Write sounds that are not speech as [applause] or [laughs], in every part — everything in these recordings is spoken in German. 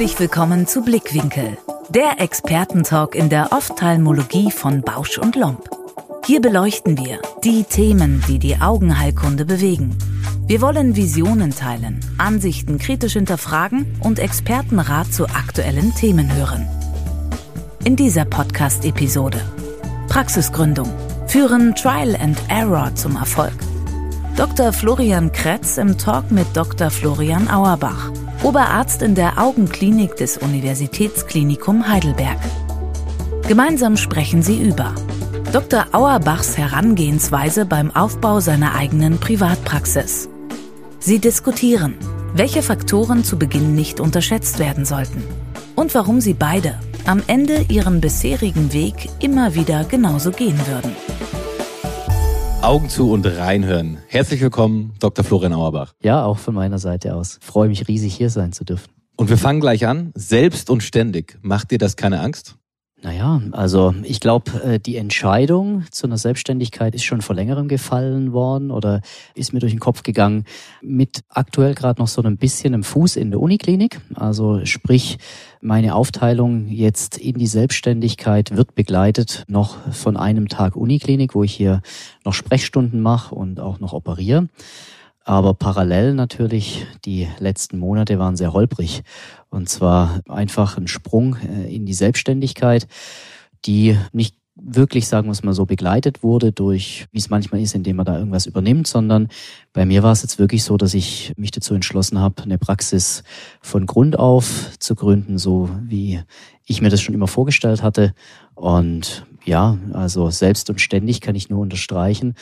Herzlich willkommen zu Blickwinkel, der Expertentalk in der Ophthalmologie von Bausch und Lomb. Hier beleuchten wir die Themen, die die Augenheilkunde bewegen. Wir wollen Visionen teilen, Ansichten kritisch hinterfragen und Expertenrat zu aktuellen Themen hören. In dieser Podcast-Episode Praxisgründung führen Trial and Error zum Erfolg. Dr. Florian Kretz im Talk mit Dr. Florian Auerbach, Oberarzt in der Augenklinik des Universitätsklinikum Heidelberg. Gemeinsam sprechen sie über Dr. Auerbachs Herangehensweise beim Aufbau seiner eigenen Privatpraxis. Sie diskutieren, welche Faktoren zu Beginn nicht unterschätzt werden sollten und warum sie beide am Ende ihren bisherigen Weg immer wieder genauso gehen würden. Augen zu und reinhören. Herzlich willkommen, Dr. Florian Auerbach. Ja, auch von meiner Seite aus. Freue mich riesig, hier sein zu dürfen. Und wir fangen gleich an. Selbst und ständig. Macht dir das keine Angst? Naja, also ich glaube, äh, die Entscheidung zu einer Selbstständigkeit ist schon vor längerem gefallen worden oder ist mir durch den Kopf gegangen mit aktuell gerade noch so ein bisschen im Fuß in der Uniklinik. Also sprich, meine Aufteilung jetzt in die Selbstständigkeit wird begleitet noch von einem Tag Uniklinik, wo ich hier noch Sprechstunden mache und auch noch operiere. Aber parallel natürlich, die letzten Monate waren sehr holprig. Und zwar einfach ein Sprung äh, in die Selbstständigkeit, die nicht wirklich, sagen wir es mal so, begleitet wurde durch, wie es manchmal ist, indem man da irgendwas übernimmt, sondern bei mir war es jetzt wirklich so, dass ich mich dazu entschlossen habe, eine Praxis von Grund auf zu gründen, so wie ich mir das schon immer vorgestellt hatte. Und ja, also selbst und ständig kann ich nur unterstreichen.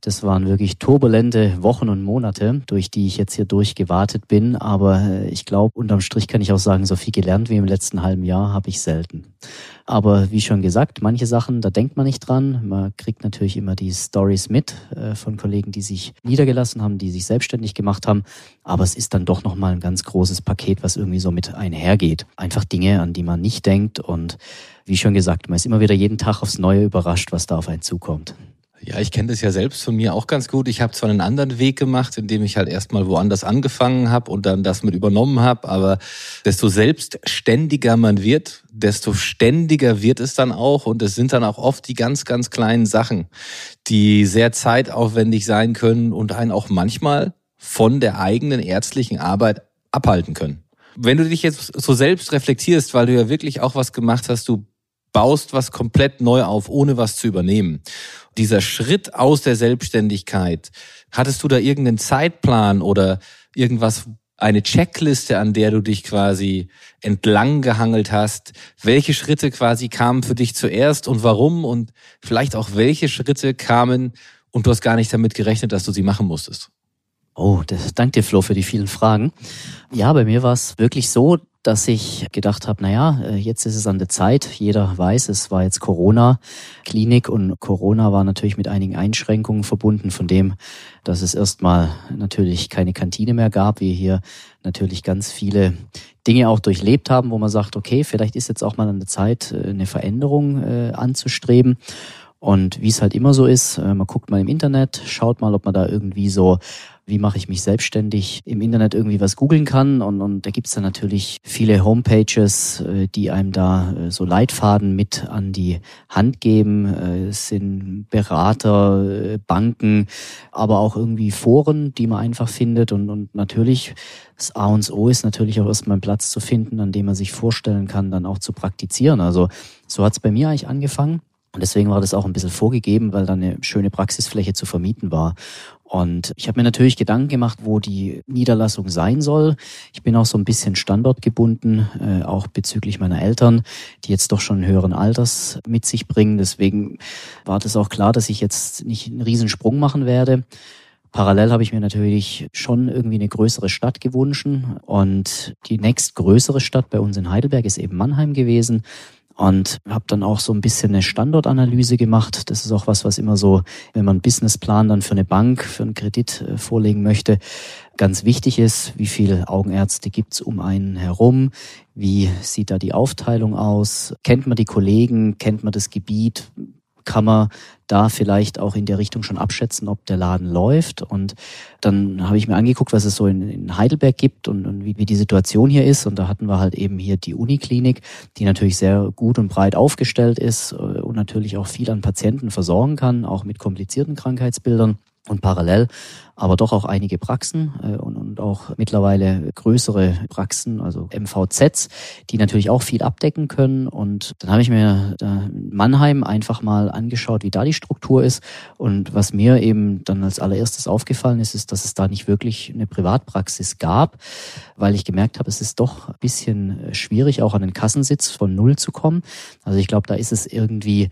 Das waren wirklich turbulente Wochen und Monate, durch die ich jetzt hier durchgewartet bin. Aber äh, ich glaube, unterm Strich kann ich auch sagen, so viel gelernt wie im letzten halben Jahr habe ich selten. Aber wie schon gesagt, manche Sachen, da denkt man nicht dran. Man kriegt natürlich immer die Stories mit äh, von Kollegen, die sich niedergelassen haben, die sich selbstständig gemacht haben. Aber es ist dann doch nochmal ein ganz großes Paket, was irgendwie so mit einhergeht. Einfach Dinge, an die man nicht denkt und wie schon gesagt, man ist immer wieder jeden Tag aufs Neue überrascht, was da auf einen zukommt. Ja, ich kenne das ja selbst von mir auch ganz gut. Ich habe zwar einen anderen Weg gemacht, indem ich halt erstmal woanders angefangen habe und dann das mit übernommen habe, aber desto selbstständiger man wird, desto ständiger wird es dann auch und es sind dann auch oft die ganz, ganz kleinen Sachen, die sehr zeitaufwendig sein können und einen auch manchmal von der eigenen ärztlichen Arbeit abhalten können. Wenn du dich jetzt so selbst reflektierst, weil du ja wirklich auch was gemacht hast, du baust was komplett neu auf, ohne was zu übernehmen. Dieser Schritt aus der Selbstständigkeit, hattest du da irgendeinen Zeitplan oder irgendwas, eine Checkliste, an der du dich quasi entlang gehangelt hast? Welche Schritte quasi kamen für dich zuerst und warum? Und vielleicht auch welche Schritte kamen und du hast gar nicht damit gerechnet, dass du sie machen musstest? Oh, das, danke dir, Flo, für die vielen Fragen. Ja, bei mir war es wirklich so, dass ich gedacht habe, naja, äh, jetzt ist es an der Zeit. Jeder weiß, es war jetzt Corona-Klinik und Corona war natürlich mit einigen Einschränkungen verbunden, von dem, dass es erstmal natürlich keine Kantine mehr gab, wir hier natürlich ganz viele Dinge auch durchlebt haben, wo man sagt, okay, vielleicht ist jetzt auch mal an der Zeit, äh, eine Veränderung äh, anzustreben. Und wie es halt immer so ist, äh, man guckt mal im Internet, schaut mal, ob man da irgendwie so wie mache ich mich selbstständig im Internet irgendwie was googeln kann. Und, und da gibt's dann natürlich viele Homepages, äh, die einem da äh, so Leitfaden mit an die Hand geben. Es sind Berater, Banken, aber auch irgendwie Foren, die man einfach findet. Und, und natürlich, das A und O ist natürlich auch erstmal einen Platz zu finden, an dem man sich vorstellen kann, dann auch zu praktizieren. Also so hat's bei mir eigentlich angefangen. Und deswegen war das auch ein bisschen vorgegeben, weil da eine schöne Praxisfläche zu vermieten war. Und ich habe mir natürlich Gedanken gemacht, wo die Niederlassung sein soll. Ich bin auch so ein bisschen standortgebunden, äh, auch bezüglich meiner Eltern, die jetzt doch schon höheren Alters mit sich bringen. Deswegen war das auch klar, dass ich jetzt nicht einen Riesensprung machen werde. Parallel habe ich mir natürlich schon irgendwie eine größere Stadt gewünscht und die nächstgrößere Stadt bei uns in Heidelberg ist eben Mannheim gewesen und habe dann auch so ein bisschen eine Standortanalyse gemacht. Das ist auch was, was immer so, wenn man einen Businessplan dann für eine Bank, für einen Kredit äh, vorlegen möchte, ganz wichtig ist. Wie viele Augenärzte gibt's um einen herum? Wie sieht da die Aufteilung aus? Kennt man die Kollegen? Kennt man das Gebiet? Kann man da vielleicht auch in der Richtung schon abschätzen, ob der Laden läuft. Und dann habe ich mir angeguckt, was es so in, in Heidelberg gibt und, und wie, wie, die Situation hier ist. Und da hatten wir halt eben hier die Uniklinik, die natürlich sehr gut und breit aufgestellt ist äh, und natürlich auch viel an Patienten versorgen kann, auch mit komplizierten Krankheitsbildern. Und parallel aber doch auch einige Praxen äh, und, und auch mittlerweile größere Praxen, also MVZs, die natürlich auch viel abdecken können. Und dann habe ich mir da Mannheim einfach mal angeschaut, wie da die Struktur ist. Und was mir eben dann als allererstes aufgefallen ist, ist, dass es da nicht wirklich eine Privatpraxis gab, weil ich gemerkt habe, es ist doch ein bisschen schwierig, auch an den Kassensitz von Null zu kommen. Also ich glaube, da ist es irgendwie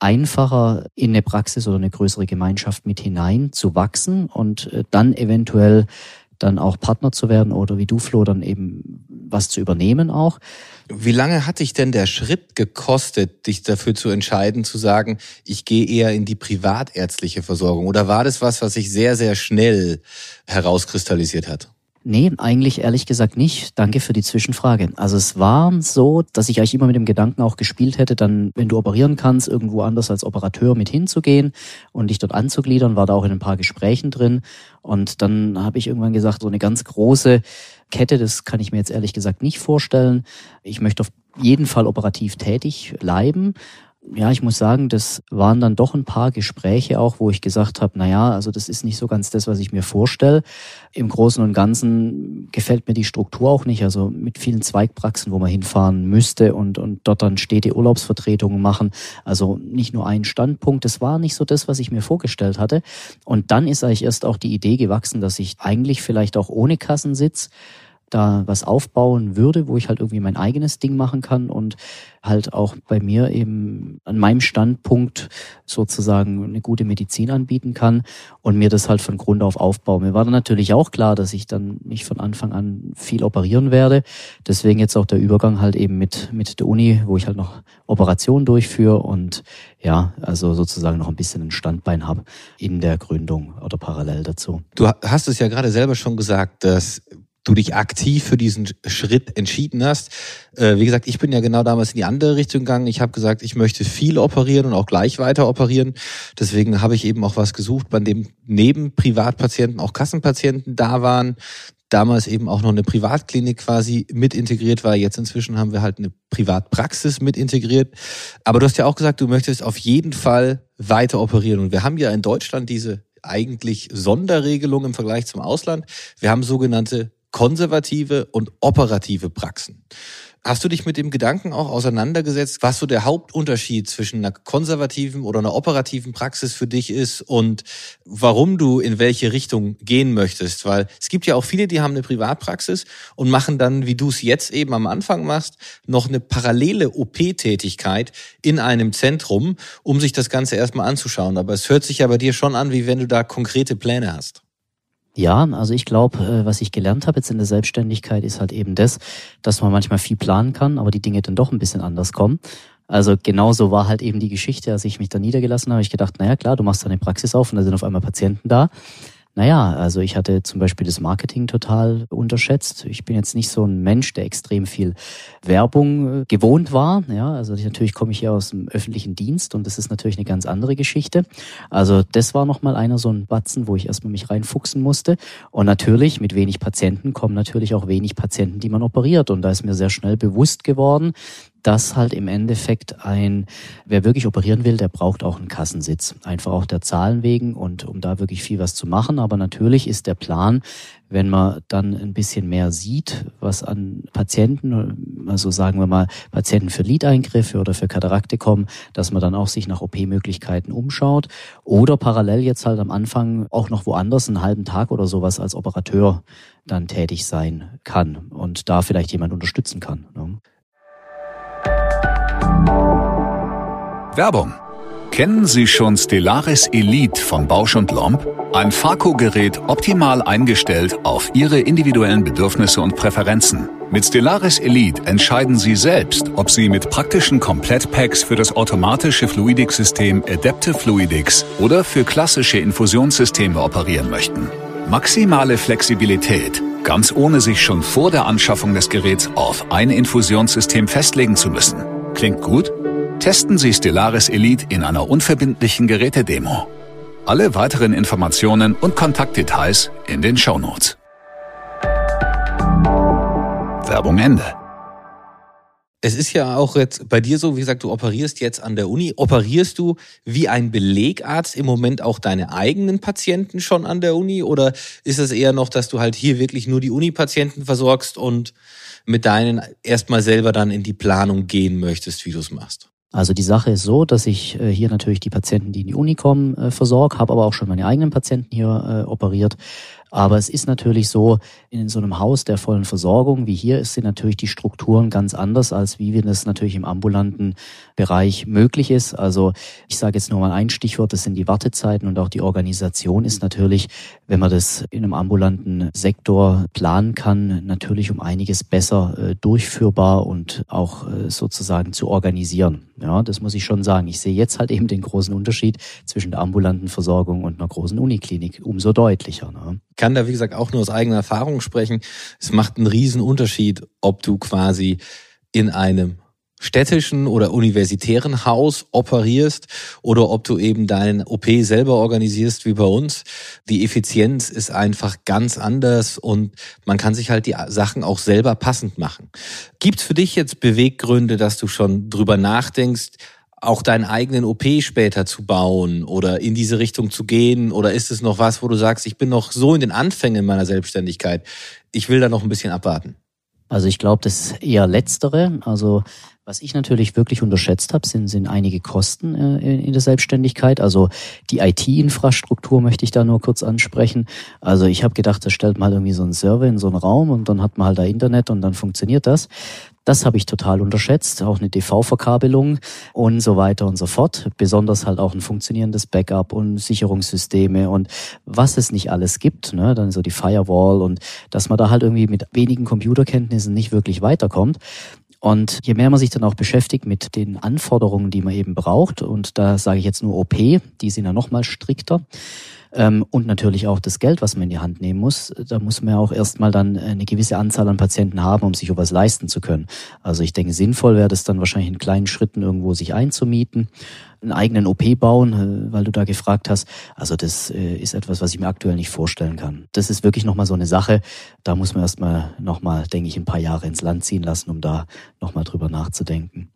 einfacher in eine Praxis oder eine größere Gemeinschaft mit hinein zu wachsen und äh, dann eventuell dann auch Partner zu werden oder wie du, Flo, dann eben was zu übernehmen auch. Wie lange hat dich denn der Schritt gekostet, dich dafür zu entscheiden, zu sagen, ich gehe eher in die privatärztliche Versorgung? Oder war das was, was sich sehr, sehr schnell herauskristallisiert hat? Nee, eigentlich ehrlich gesagt nicht. Danke für die Zwischenfrage. Also es war so, dass ich eigentlich immer mit dem Gedanken auch gespielt hätte, dann, wenn du operieren kannst, irgendwo anders als Operateur mit hinzugehen und dich dort anzugliedern, war da auch in ein paar Gesprächen drin. Und dann habe ich irgendwann gesagt, so eine ganz große Kette, das kann ich mir jetzt ehrlich gesagt nicht vorstellen. Ich möchte auf jeden Fall operativ tätig bleiben ja, ich muss sagen, das waren dann doch ein paar Gespräche auch, wo ich gesagt habe, na ja, also das ist nicht so ganz das, was ich mir vorstelle. Im Großen und Ganzen gefällt mir die Struktur auch nicht, also mit vielen Zweigpraxen, wo man hinfahren müsste und, und dort dann stete Urlaubsvertretungen machen. Also nicht nur ein Standpunkt, das war nicht so das, was ich mir vorgestellt hatte. Und dann ist eigentlich erst auch die Idee gewachsen, dass ich eigentlich vielleicht auch ohne Kassensitz da was aufbauen würde, wo ich halt irgendwie mein eigenes Ding machen kann und halt auch bei mir eben an meinem Standpunkt sozusagen eine gute Medizin anbieten kann und mir das halt von Grund auf aufbauen. Mir war dann natürlich auch klar, dass ich dann nicht von Anfang an viel operieren werde. Deswegen jetzt auch der Übergang halt eben mit, mit der Uni, wo ich halt noch Operationen durchführe und ja, also sozusagen noch ein bisschen ein Standbein habe in der Gründung oder parallel dazu. Du hast es ja gerade selber schon gesagt, dass du dich aktiv für diesen Schritt entschieden hast. Äh, wie gesagt, ich bin ja genau damals in die andere Richtung gegangen. Ich habe gesagt, ich möchte viel operieren und auch gleich weiter operieren. Deswegen habe ich eben auch was gesucht, bei dem neben Privatpatienten auch Kassenpatienten da waren. Damals eben auch noch eine Privatklinik quasi mit integriert war. Jetzt inzwischen haben wir halt eine Privatpraxis mit integriert. Aber du hast ja auch gesagt, du möchtest auf jeden Fall weiter operieren. Und wir haben ja in Deutschland diese eigentlich Sonderregelung im Vergleich zum Ausland. Wir haben sogenannte konservative und operative Praxen. Hast du dich mit dem Gedanken auch auseinandergesetzt, was so der Hauptunterschied zwischen einer konservativen oder einer operativen Praxis für dich ist und warum du in welche Richtung gehen möchtest? Weil es gibt ja auch viele, die haben eine Privatpraxis und machen dann, wie du es jetzt eben am Anfang machst, noch eine parallele OP-Tätigkeit in einem Zentrum, um sich das Ganze erstmal anzuschauen. Aber es hört sich ja bei dir schon an, wie wenn du da konkrete Pläne hast. Ja, also ich glaube, äh, was ich gelernt habe jetzt in der Selbstständigkeit, ist halt eben das, dass man manchmal viel planen kann, aber die Dinge dann doch ein bisschen anders kommen. Also genauso war halt eben die Geschichte, als ich mich da niedergelassen habe. Ich gedacht, naja klar, du machst deine Praxis auf und da sind auf einmal Patienten da. Naja, also ich hatte zum Beispiel das Marketing total unterschätzt. Ich bin jetzt nicht so ein Mensch, der extrem viel Werbung äh, gewohnt war. Ja, also ich, natürlich komme ich ja aus dem öffentlichen Dienst und das ist natürlich eine ganz andere Geschichte. Also das war nochmal einer so ein Batzen, wo ich erstmal mich reinfuchsen musste. Und natürlich mit wenig Patienten kommen natürlich auch wenig Patienten, die man operiert. Und da ist mir sehr schnell bewusst geworden, dass halt im Endeffekt ein, wer wirklich operieren will, der braucht auch einen Kassensitz. Einfach auch der Zahlen wegen und um da wirklich viel was zu machen. Aber natürlich ist der Plan, wenn man dann ein bisschen mehr sieht, was an Patienten, also sagen wir mal Patienten für Lideingriffe oder für Katarakte kommen, dass man dann auch sich nach OP-Möglichkeiten umschaut oder parallel jetzt halt am Anfang auch noch woanders einen halben Tag oder sowas als Operateur dann tätig sein kann und da vielleicht jemand unterstützen kann. Ne? Werbung. Kennen Sie schon Stellaris Elite von Bausch und Lomb? Ein Farco-Gerät optimal eingestellt auf Ihre individuellen Bedürfnisse und Präferenzen. Mit Stellaris Elite entscheiden Sie selbst, ob Sie mit praktischen Komplettpacks für das automatische Fluidics-System Adaptive Fluidics oder für klassische Infusionssysteme operieren möchten. Maximale Flexibilität, ganz ohne sich schon vor der Anschaffung des Geräts auf ein Infusionssystem festlegen zu müssen. Klingt gut? Testen Sie Stellaris Elite in einer unverbindlichen Gerätedemo. Alle weiteren Informationen und Kontaktdetails in den Shownotes. Werbung Ende. Es ist ja auch jetzt bei dir so, wie gesagt, du operierst jetzt an der Uni. Operierst du wie ein Belegarzt im Moment auch deine eigenen Patienten schon an der Uni? Oder ist es eher noch, dass du halt hier wirklich nur die Uni-Patienten versorgst und mit deinen erstmal selber dann in die Planung gehen möchtest, wie du es machst? Also die Sache ist so, dass ich äh, hier natürlich die Patienten, die in die Uni kommen, äh, versorge, habe aber auch schon meine eigenen Patienten hier äh, operiert aber es ist natürlich so, in so einem Haus der vollen Versorgung wie hier sind natürlich die Strukturen ganz anders, als wie wir das natürlich im ambulanten Bereich möglich ist. Also ich sage jetzt nur mal ein Stichwort, das sind die Wartezeiten und auch die Organisation ist natürlich, wenn man das in einem ambulanten Sektor planen kann, natürlich um einiges besser äh, durchführbar und auch äh, sozusagen zu organisieren. Ja, das muss ich schon sagen. Ich sehe jetzt halt eben den großen Unterschied zwischen der ambulanten Versorgung und einer großen Uniklinik umso deutlicher. Ne? Kann da, wie gesagt, auch nur aus eigener Erfahrung sprechen. Es macht einen riesen Unterschied, ob du quasi in einem städtischen oder universitären Haus operierst oder ob du eben deinen OP selber organisierst wie bei uns. Die Effizienz ist einfach ganz anders und man kann sich halt die Sachen auch selber passend machen. Gibt's für dich jetzt Beweggründe, dass du schon drüber nachdenkst, auch deinen eigenen OP später zu bauen oder in diese Richtung zu gehen? Oder ist es noch was, wo du sagst, ich bin noch so in den Anfängen meiner Selbstständigkeit, ich will da noch ein bisschen abwarten? Also ich glaube, das ist eher letztere. Also was ich natürlich wirklich unterschätzt habe, sind, sind einige Kosten äh, in, der Selbstständigkeit. Also die IT-Infrastruktur möchte ich da nur kurz ansprechen. Also ich habe gedacht, da stellt mal irgendwie so einen Server in so einen Raum und dann hat man halt da Internet und dann funktioniert das. Das habe ich total unterschätzt. Auch eine DV-Verkabelung und so weiter und so fort. Besonders halt auch ein funktionierendes Backup und Sicherungssysteme und was es nicht alles gibt. Ne? Dann so die Firewall und dass man da halt irgendwie mit wenigen Computerkenntnissen nicht wirklich weiterkommt. Und je mehr man sich dann auch beschäftigt mit den Anforderungen, die man eben braucht, und da sage ich jetzt nur OP, die sind ja noch mal strikter, ähm, und natürlich auch das Geld, was man in die Hand nehmen muss. Da muss man ja auch erstmal dann eine gewisse Anzahl an Patienten haben, um sich sowas leisten zu können. Also ich denke, sinnvoll wäre das dann wahrscheinlich in kleinen Schritten irgendwo sich einzumieten, einen eigenen OP bauen, äh, weil du da gefragt hast. Also das äh, ist etwas, was ich mir aktuell nicht vorstellen kann. Das ist wirklich nochmal so eine Sache. Da muss man erstmal nochmal, denke ich, ein paar Jahre ins Land ziehen lassen, um da nochmal drüber nachzudenken.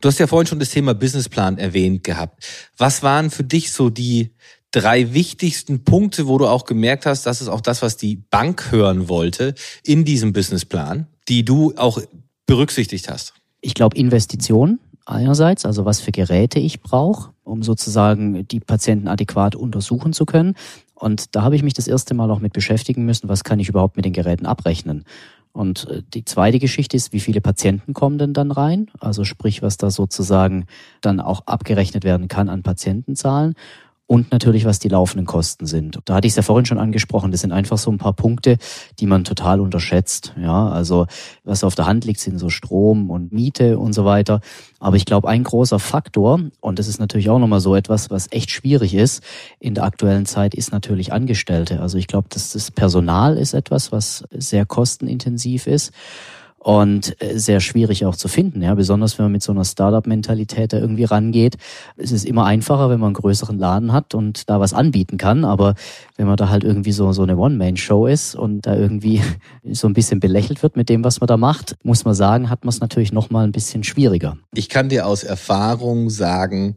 Du hast ja vorhin schon das Thema Businessplan erwähnt gehabt. Was waren für dich so die drei wichtigsten Punkte, wo du auch gemerkt hast, das ist auch das, was die Bank hören wollte in diesem Businessplan, die du auch berücksichtigt hast? Ich glaube, Investitionen einerseits, also was für Geräte ich brauche, um sozusagen die Patienten adäquat untersuchen zu können. Und da habe ich mich das erste Mal auch mit beschäftigen müssen, was kann ich überhaupt mit den Geräten abrechnen. Und äh, die zweite Geschichte ist, wie viele Patienten kommen denn dann rein? Also sprich, was da sozusagen dann auch abgerechnet werden kann an Patientenzahlen und natürlich, was die laufenden Kosten sind. Da hatte ich es ja vorhin schon angesprochen, das sind einfach so ein paar Punkte, die man total unterschätzt. Ja, also was auf der Hand liegt, sind so Strom und Miete und so weiter. Aber ich glaube, ein großer Faktor, und das ist natürlich auch nochmal so etwas, was echt schwierig ist in der aktuellen Zeit, ist natürlich Angestellte. Also ich glaube, dass das Personal ist etwas, was sehr kostenintensiv ist und äh, sehr schwierig auch zu finden. Ja, besonders wenn man mit so einer Startup-Mentalität da irgendwie rangeht. Es ist immer einfacher, wenn man einen größeren Laden hat und da was anbieten kann. Aber wenn man da halt irgendwie so so eine One-Man-Show ist und da irgendwie [laughs] so ein bisschen belächelt wird mit dem, was man da macht, muss man sagen, hat man es natürlich noch mal ein bisschen schwieriger. Ich kann dir aus Erfahrung sagen,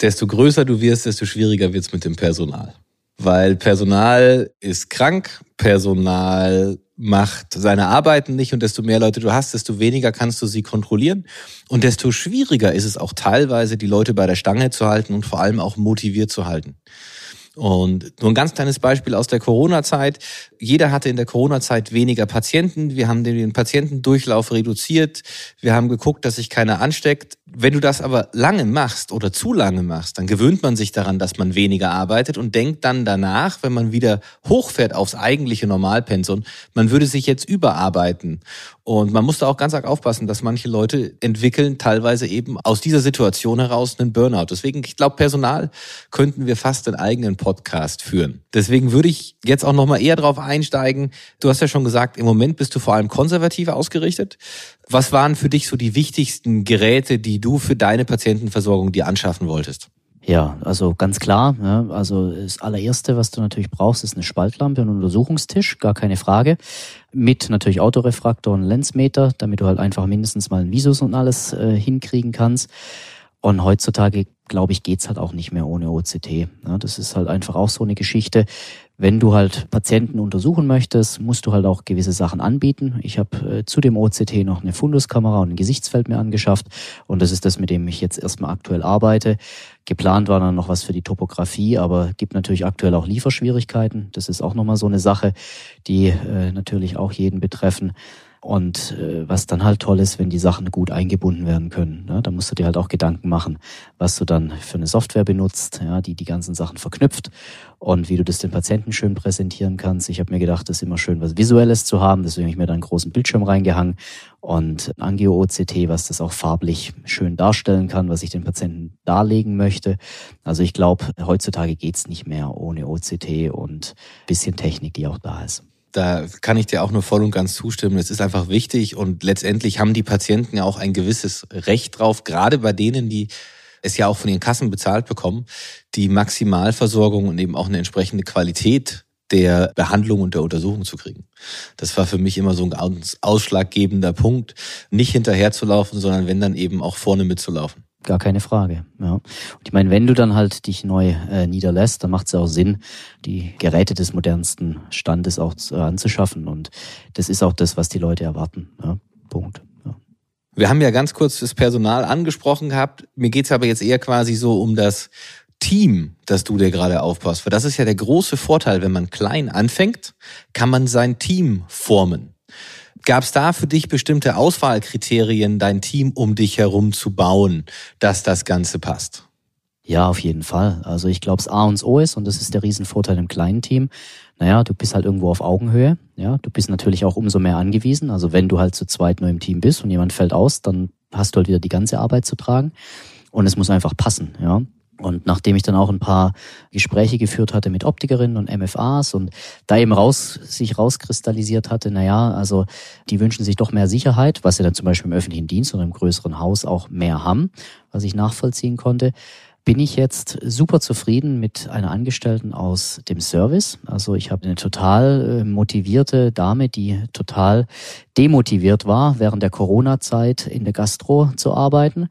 desto größer du wirst, desto schwieriger wird's mit dem Personal. Weil Personal ist krank, Personal macht seine Arbeiten nicht und desto mehr Leute du hast, desto weniger kannst du sie kontrollieren und desto schwieriger ist es auch teilweise, die Leute bei der Stange zu halten und vor allem auch motiviert zu halten. Und nur ein ganz kleines Beispiel aus der Corona-Zeit. Jeder hatte in der Corona-Zeit weniger Patienten. Wir haben den Patientendurchlauf reduziert. Wir haben geguckt, dass sich keiner ansteckt. Wenn du das aber lange machst oder zu lange machst, dann gewöhnt man sich daran, dass man weniger arbeitet und denkt dann danach, wenn man wieder hochfährt aufs eigentliche Normalpensum, man würde sich jetzt überarbeiten. Und man muss da auch ganz arg aufpassen, dass manche Leute entwickeln teilweise eben aus dieser Situation heraus einen Burnout. Deswegen, ich glaube, Personal könnten wir fast einen eigenen Podcast führen. Deswegen würde ich jetzt auch nochmal eher drauf einsteigen. Du hast ja schon gesagt, im Moment bist du vor allem konservativ ausgerichtet. Was waren für dich so die wichtigsten Geräte, die du für deine Patientenversorgung dir anschaffen wolltest? Ja, also ganz klar. Ja, also das allererste, was du natürlich brauchst, ist eine Spaltlampe und ein Untersuchungstisch, gar keine Frage. Mit natürlich Autorefraktor und Lensmeter, damit du halt einfach mindestens mal ein Visus und alles äh, hinkriegen kannst. Und heutzutage, glaube ich, geht's halt auch nicht mehr ohne OCT. Ja, das ist halt einfach auch so eine Geschichte. Wenn du halt Patienten untersuchen möchtest, musst du halt auch gewisse Sachen anbieten. Ich habe äh, zu dem OCT noch eine Funduskamera und ein Gesichtsfeld mir angeschafft und das ist das, mit dem ich jetzt erstmal aktuell arbeite. Geplant war dann noch was für die Topografie, aber gibt natürlich aktuell auch Lieferschwierigkeiten. Das ist auch nochmal so eine Sache, die äh, natürlich auch jeden betreffen. Und äh, was dann halt toll ist, wenn die Sachen gut eingebunden werden können. Ne? Da musst du dir halt auch Gedanken machen, was du dann für eine Software benutzt, ja, die die ganzen Sachen verknüpft und wie du das den Patienten schön präsentieren kannst. Ich habe mir gedacht, es ist immer schön, was Visuelles zu haben. Deswegen habe ich mir da einen großen Bildschirm reingehangen und ein Angio-OCT, was das auch farblich schön darstellen kann, was ich den Patienten darlegen möchte. Also ich glaube, heutzutage geht's nicht mehr ohne OCT und bisschen Technik, die auch da ist da kann ich dir auch nur voll und ganz zustimmen. Es ist einfach wichtig und letztendlich haben die Patienten ja auch ein gewisses Recht drauf, gerade bei denen, die es ja auch von ihren Kassen bezahlt bekommen, die Maximalversorgung und eben auch eine entsprechende Qualität der Behandlung und der Untersuchung zu kriegen. Das war für mich immer so ein ausschlaggebender Punkt, nicht hinterherzulaufen, sondern wenn dann eben auch vorne mitzulaufen. Gar keine Frage. Ja. Und ich meine, wenn du dann halt dich neu äh, niederlässt, dann macht es ja auch Sinn, die Geräte des modernsten Standes auch zu, äh, anzuschaffen. Und das ist auch das, was die Leute erwarten. Ja. Punkt. Ja. Wir haben ja ganz kurz das Personal angesprochen gehabt. Mir geht's aber jetzt eher quasi so um das Team, das du dir gerade aufpasst. Weil das ist ja der große Vorteil, wenn man klein anfängt, kann man sein Team formen. Gab es da für dich bestimmte Auswahlkriterien, dein Team um dich herum zu bauen, dass das Ganze passt? Ja, auf jeden Fall. Also ich glaube, es A und O ist, und das ist der Riesenvorteil im kleinen Team. Naja, du bist halt irgendwo auf Augenhöhe. Ja, du bist natürlich auch umso mehr angewiesen. Also wenn du halt zu zweit nur im Team bist und jemand fällt aus, dann hast du halt wieder die ganze Arbeit zu tragen. Und es muss einfach passen. Ja, und nachdem ich dann auch ein paar Gespräche geführt hatte mit Optikerinnen und MFAs und da eben raus, sich rauskristallisiert hatte, na ja, also die wünschen sich doch mehr Sicherheit, was sie dann zum Beispiel im öffentlichen Dienst oder im größeren Haus auch mehr haben, was ich nachvollziehen konnte, bin ich jetzt super zufrieden mit einer Angestellten aus dem Service. Also ich habe eine total äh, motivierte Dame, die total demotiviert war, während der Corona-Zeit in der Gastro zu arbeiten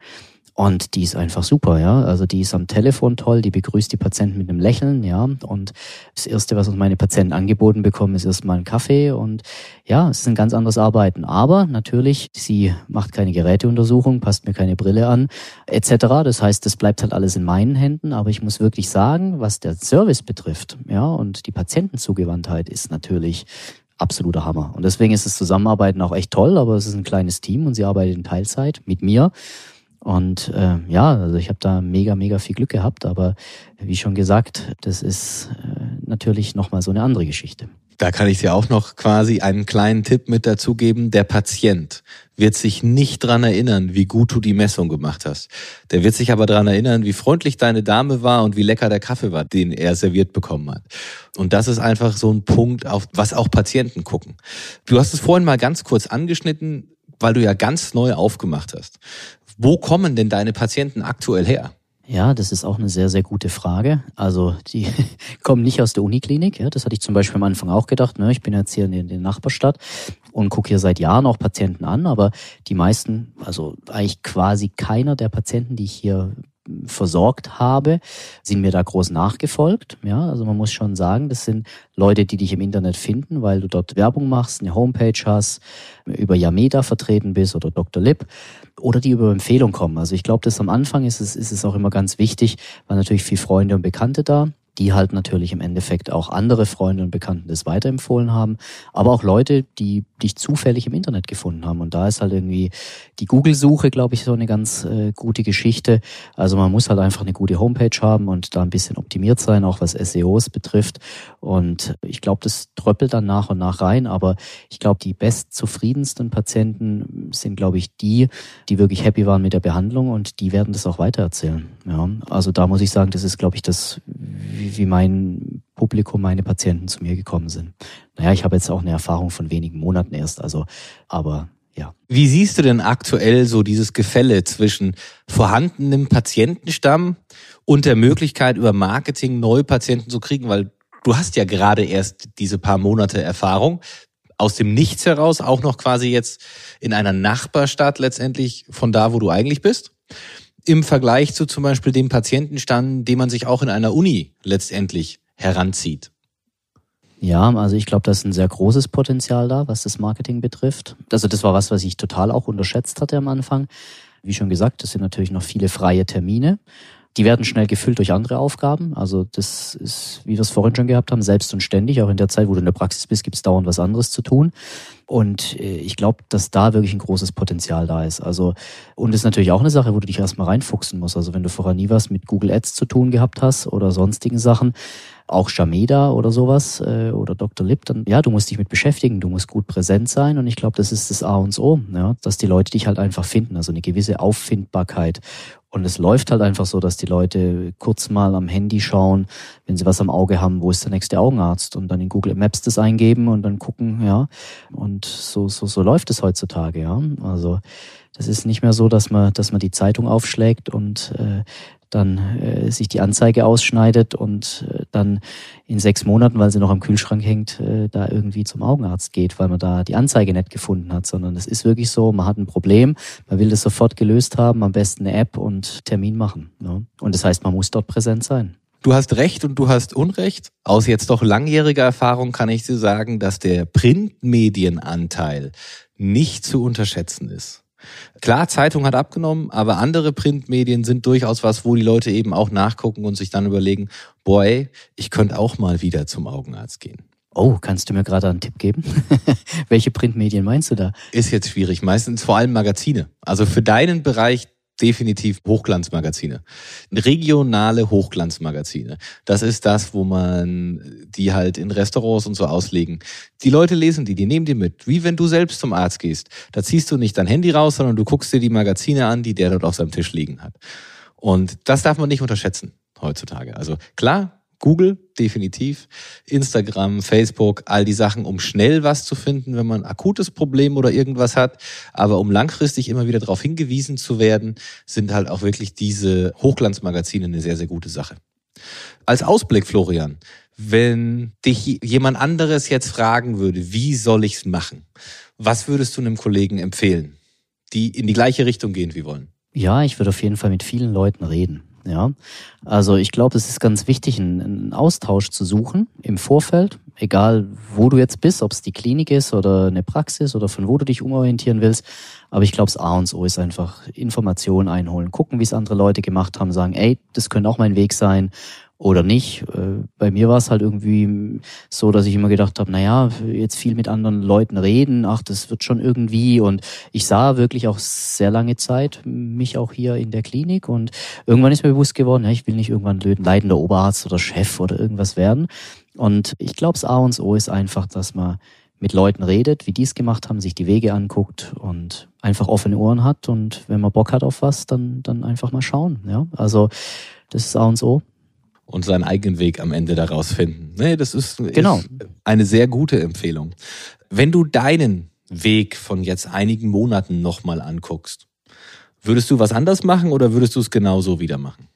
und die ist einfach super, ja. Also die ist am Telefon toll, die begrüßt die Patienten mit einem Lächeln, ja. Und das Erste, was uns meine Patienten angeboten bekommen, ist erstmal ein Kaffee und ja, es ist ein ganz anderes Arbeiten. Aber natürlich, sie macht keine Geräteuntersuchung, passt mir keine Brille an, etc. Das heißt, das bleibt halt alles in meinen Händen. Aber ich muss wirklich sagen, was der Service betrifft, ja, und die Patientenzugewandtheit ist natürlich absoluter Hammer. Und deswegen ist das Zusammenarbeiten auch echt toll, aber es ist ein kleines Team und sie arbeitet in Teilzeit mit mir. Und äh, ja, also ich habe da mega, mega viel Glück gehabt, aber wie schon gesagt, das ist äh, natürlich nochmal so eine andere Geschichte. Da kann ich dir auch noch quasi einen kleinen Tipp mit dazugeben. Der Patient wird sich nicht dran erinnern, wie gut du die Messung gemacht hast. Der wird sich aber dran erinnern, wie freundlich deine Dame war und wie lecker der Kaffee war, den er serviert bekommen hat. Und das ist einfach so ein Punkt, auf was auch Patienten gucken. Du hast es vorhin mal ganz kurz angeschnitten, weil du ja ganz neu aufgemacht hast. Wo kommen denn deine Patienten aktuell her? Ja, das ist auch eine sehr, sehr gute Frage. Also die [laughs] kommen nicht aus der Uniklinik. Ja, das hatte ich zum Beispiel am Anfang auch gedacht. Ne? Ich bin jetzt hier in der Nachbarstadt und gucke hier seit Jahren auch Patienten an, aber die meisten, also eigentlich quasi keiner der Patienten, die ich hier versorgt habe, sind mir da groß nachgefolgt. Ja, also man muss schon sagen, das sind Leute, die dich im Internet finden, weil du dort Werbung machst, eine Homepage hast, über Yameda vertreten bist oder Dr. Lip oder die über Empfehlung kommen. Also ich glaube, dass am Anfang ist es, ist es auch immer ganz wichtig, weil natürlich viel Freunde und Bekannte da die halt natürlich im Endeffekt auch andere Freunde und Bekannten das weiterempfohlen haben, aber auch Leute, die dich zufällig im Internet gefunden haben. Und da ist halt irgendwie die Google-Suche, glaube ich, so eine ganz äh, gute Geschichte. Also man muss halt einfach eine gute Homepage haben und da ein bisschen optimiert sein, auch was SEOs betrifft. Und ich glaube, das tröppelt dann nach und nach rein. Aber ich glaube, die bestzufriedensten Patienten sind, glaube ich, die, die wirklich happy waren mit der Behandlung und die werden das auch weitererzählen. Ja, also da muss ich sagen, das ist, glaube ich, das wie, wie mein Publikum, meine Patienten zu mir gekommen sind. Naja, ich habe jetzt auch eine Erfahrung von wenigen Monaten erst, also, aber ja. Wie siehst du denn aktuell so dieses Gefälle zwischen vorhandenem Patientenstamm und der Möglichkeit, über Marketing neue Patienten zu kriegen? Weil du hast ja gerade erst diese paar Monate Erfahrung aus dem Nichts heraus, auch noch quasi jetzt in einer Nachbarstadt letztendlich von da, wo du eigentlich bist. Im Vergleich zu zum Beispiel dem Patientenstand, den man sich auch in einer Uni letztendlich heranzieht. Ja, also ich glaube, da ist ein sehr großes Potenzial da, was das Marketing betrifft. Also das war was, was ich total auch unterschätzt hatte am Anfang. Wie schon gesagt, es sind natürlich noch viele freie Termine. Die werden schnell gefüllt durch andere Aufgaben. Also das ist, wie wir es vorhin schon gehabt haben, selbst und ständig. Auch in der Zeit, wo du in der Praxis bist, gibt es dauernd was anderes zu tun. Und äh, ich glaube, dass da wirklich ein großes Potenzial da ist. Also, und ist natürlich auch eine Sache, wo du dich erstmal reinfuchsen musst. Also wenn du vorher nie was mit Google Ads zu tun gehabt hast oder sonstigen Sachen, auch Shameda oder sowas äh, oder Dr. Lip, dann ja, du musst dich mit beschäftigen, du musst gut präsent sein und ich glaube, das ist das A und O, ja, dass die Leute dich halt einfach finden, also eine gewisse Auffindbarkeit. Und es läuft halt einfach so, dass die Leute kurz mal am Handy schauen, wenn sie was am Auge haben, wo ist der nächste Augenarzt und dann in Google Maps das eingeben und dann gucken, ja. Und so, so, so läuft es heutzutage, ja. Also das ist nicht mehr so, dass man, dass man die Zeitung aufschlägt und äh, dann äh, sich die Anzeige ausschneidet und äh, dann in sechs Monaten, weil sie noch am Kühlschrank hängt, äh, da irgendwie zum Augenarzt geht, weil man da die Anzeige nicht gefunden hat, sondern es ist wirklich so, man hat ein Problem, man will das sofort gelöst haben, am besten eine App und Termin machen. Ne? Und das heißt, man muss dort präsent sein. Du hast Recht und du hast Unrecht. Aus jetzt doch langjähriger Erfahrung kann ich dir sagen, dass der Printmedienanteil nicht zu unterschätzen ist. Klar, Zeitung hat abgenommen, aber andere Printmedien sind durchaus was, wo die Leute eben auch nachgucken und sich dann überlegen, boy, ich könnte auch mal wieder zum Augenarzt gehen. Oh, kannst du mir gerade einen Tipp geben? [laughs] Welche Printmedien meinst du da? Ist jetzt schwierig, meistens vor allem Magazine. Also für deinen Bereich definitiv Hochglanzmagazine. Regionale Hochglanzmagazine. Das ist das, wo man die halt in Restaurants und so auslegen. Die Leute lesen die, die nehmen die mit. Wie wenn du selbst zum Arzt gehst. Da ziehst du nicht dein Handy raus, sondern du guckst dir die Magazine an, die der dort auf seinem Tisch liegen hat. Und das darf man nicht unterschätzen heutzutage. Also klar, Google, definitiv. Instagram, Facebook, all die Sachen, um schnell was zu finden, wenn man ein akutes Problem oder irgendwas hat. Aber um langfristig immer wieder darauf hingewiesen zu werden, sind halt auch wirklich diese Hochglanzmagazine eine sehr, sehr gute Sache. Als Ausblick, Florian, wenn dich jemand anderes jetzt fragen würde, wie soll ich's machen? Was würdest du einem Kollegen empfehlen, die in die gleiche Richtung gehen wie wollen? Ja, ich würde auf jeden Fall mit vielen Leuten reden. Ja, also ich glaube, es ist ganz wichtig, einen, einen Austausch zu suchen im Vorfeld, egal wo du jetzt bist, ob es die Klinik ist oder eine Praxis oder von wo du dich umorientieren willst. Aber ich glaube, das A und O ist einfach Informationen einholen, gucken, wie es andere Leute gemacht haben, sagen, ey, das könnte auch mein Weg sein oder nicht. Äh, bei mir war es halt irgendwie so, dass ich immer gedacht habe, naja, jetzt viel mit anderen Leuten reden, ach, das wird schon irgendwie. Und ich sah wirklich auch sehr lange Zeit mich auch hier in der Klinik und irgendwann ist mir bewusst geworden, ja, ich will nicht irgendwann leidender Oberarzt oder Chef oder irgendwas werden. Und ich glaube, das A und O ist einfach, dass man mit Leuten redet, wie die es gemacht haben, sich die Wege anguckt und einfach offene Ohren hat und wenn man Bock hat auf was, dann, dann einfach mal schauen. Ja, also das ist A und O und seinen eigenen Weg am Ende daraus finden. Nee, das ist, genau. ist eine sehr gute Empfehlung. Wenn du deinen Weg von jetzt einigen Monaten nochmal anguckst, würdest du was anders machen oder würdest du es genauso wieder machen?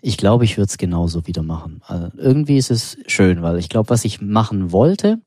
Ich glaube, ich würde es genauso wieder machen. Also irgendwie ist es schön, weil ich glaube, was ich machen wollte,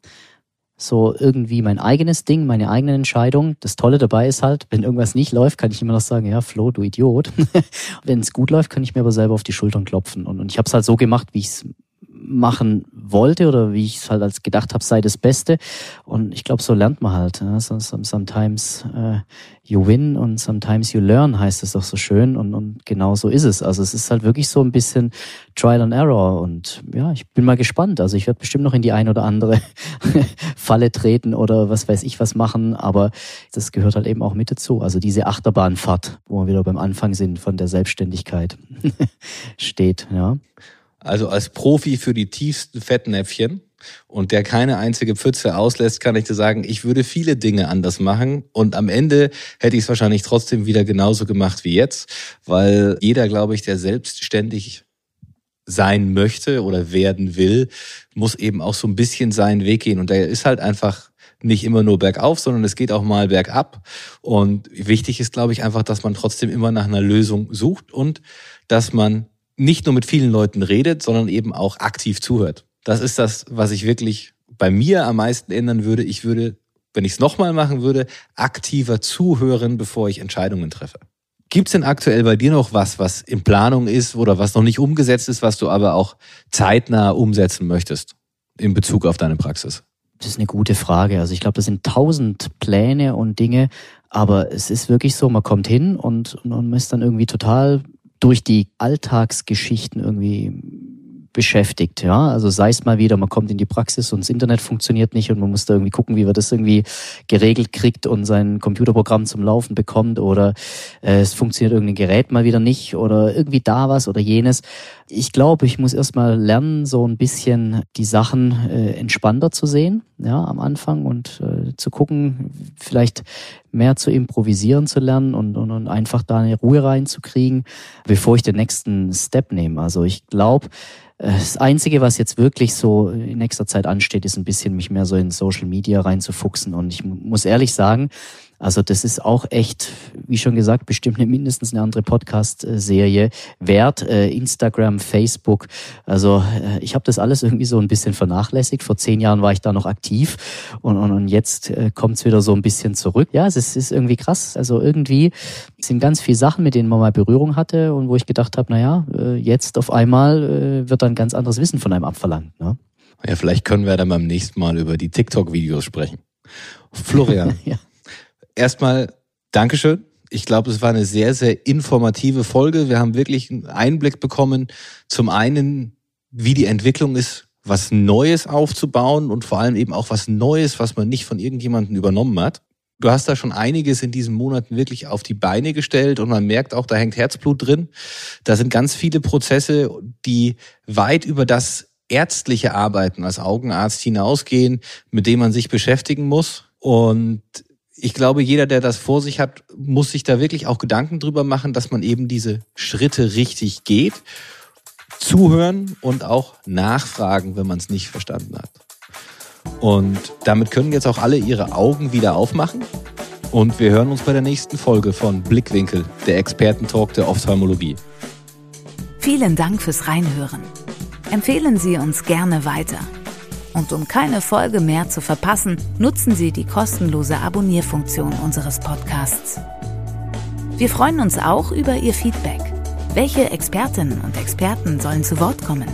so irgendwie mein eigenes Ding, meine eigene Entscheidung. Das Tolle dabei ist halt, wenn irgendwas nicht läuft, kann ich immer noch sagen, ja, Flo, du Idiot. [laughs] wenn es gut läuft, kann ich mir aber selber auf die Schultern klopfen. Und, und ich habe es halt so gemacht, wie ich es machen wollte oder wie ich es halt als gedacht habe, sei das Beste. Und ich glaube, so lernt man halt. Ja. Sometimes uh, you win und sometimes you learn, heißt es doch so schön. Und, und genau so ist es. Also es ist halt wirklich so ein bisschen Trial and Error. Und ja, ich bin mal gespannt. Also ich werde bestimmt noch in die ein oder andere [laughs] Falle treten oder was weiß ich was machen. Aber das gehört halt eben auch mit dazu. Also diese Achterbahnfahrt, wo wir wieder beim Anfang sind von der Selbstständigkeit [laughs] steht. Ja. Also als Profi für die tiefsten Fettnäpfchen und der keine einzige Pfütze auslässt, kann ich dir sagen, ich würde viele Dinge anders machen und am Ende hätte ich es wahrscheinlich trotzdem wieder genauso gemacht wie jetzt, weil jeder, glaube ich, der selbstständig sein möchte oder werden will, muss eben auch so ein bisschen seinen Weg gehen. Und der ist halt einfach nicht immer nur bergauf, sondern es geht auch mal bergab. Und wichtig ist, glaube ich, einfach, dass man trotzdem immer nach einer Lösung sucht und dass man nicht nur mit vielen Leuten redet, sondern eben auch aktiv zuhört. Das ist das, was ich wirklich bei mir am meisten ändern würde. Ich würde, wenn ich es nochmal machen würde, aktiver zuhören, bevor ich Entscheidungen treffe. Gibt es denn aktuell bei dir noch was, was in Planung ist oder was noch nicht umgesetzt ist, was du aber auch zeitnah umsetzen möchtest in Bezug auf deine Praxis? Das ist eine gute Frage. Also ich glaube, das sind tausend Pläne und Dinge, aber es ist wirklich so, man kommt hin und, und man ist dann irgendwie total durch die Alltagsgeschichten irgendwie beschäftigt. Ja, also sei es mal wieder, man kommt in die Praxis und das Internet funktioniert nicht und man muss da irgendwie gucken, wie man das irgendwie geregelt kriegt und sein Computerprogramm zum Laufen bekommt oder äh, es funktioniert irgendein Gerät mal wieder nicht oder irgendwie da was oder jenes. Ich glaube, ich muss erstmal lernen, so ein bisschen die Sachen äh, entspannter zu sehen, ja, am Anfang und äh, zu gucken, vielleicht mehr zu improvisieren zu lernen und, und, und einfach da eine Ruhe reinzukriegen, bevor ich den nächsten Step nehme. Also ich glaube, das Einzige, was jetzt wirklich so in nächster Zeit ansteht, ist ein bisschen mich mehr so in Social Media reinzufuchsen. Und ich muss ehrlich sagen, also das ist auch echt, wie schon gesagt, bestimmt eine, mindestens eine andere Podcast-Serie wert. Äh, Instagram, Facebook. Also äh, ich habe das alles irgendwie so ein bisschen vernachlässigt. Vor zehn Jahren war ich da noch aktiv und, und, und jetzt äh, kommt es wieder so ein bisschen zurück. Ja, es ist, ist irgendwie krass. Also irgendwie sind ganz viele Sachen, mit denen man mal Berührung hatte und wo ich gedacht habe, naja, jetzt auf einmal wird dann ganz anderes Wissen von einem abverlangt. Ne? Ja, vielleicht können wir dann beim nächsten Mal über die TikTok-Videos sprechen. Florian. [laughs] ja erstmal Dankeschön. Ich glaube, es war eine sehr, sehr informative Folge. Wir haben wirklich einen Einblick bekommen, zum einen, wie die Entwicklung ist, was Neues aufzubauen und vor allem eben auch was Neues, was man nicht von irgendjemandem übernommen hat. Du hast da schon einiges in diesen Monaten wirklich auf die Beine gestellt und man merkt auch, da hängt Herzblut drin. Da sind ganz viele Prozesse, die weit über das ärztliche Arbeiten als Augenarzt hinausgehen, mit dem man sich beschäftigen muss. Und ich glaube, jeder, der das vor sich hat, muss sich da wirklich auch Gedanken drüber machen, dass man eben diese Schritte richtig geht, zuhören und auch nachfragen, wenn man es nicht verstanden hat. Und damit können jetzt auch alle ihre Augen wieder aufmachen. Und wir hören uns bei der nächsten Folge von Blickwinkel, der Expertentalk der Ophthalmologie. Vielen Dank fürs Reinhören. Empfehlen Sie uns gerne weiter. Und um keine Folge mehr zu verpassen, nutzen Sie die kostenlose Abonnierfunktion unseres Podcasts. Wir freuen uns auch über Ihr Feedback. Welche Expertinnen und Experten sollen zu Wort kommen?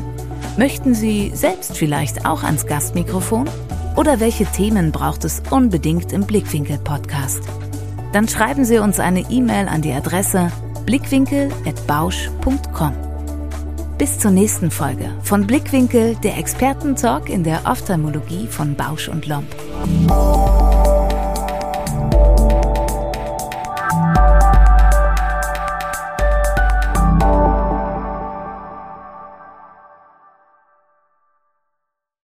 Möchten Sie selbst vielleicht auch ans Gastmikrofon? Oder welche Themen braucht es unbedingt im Blickwinkel-Podcast? Dann schreiben Sie uns eine E-Mail an die Adresse blickwinkel.bausch.com. Bis zur nächsten Folge von Blickwinkel, der Expertentalk in der Ophthalmologie von Bausch und Lomb.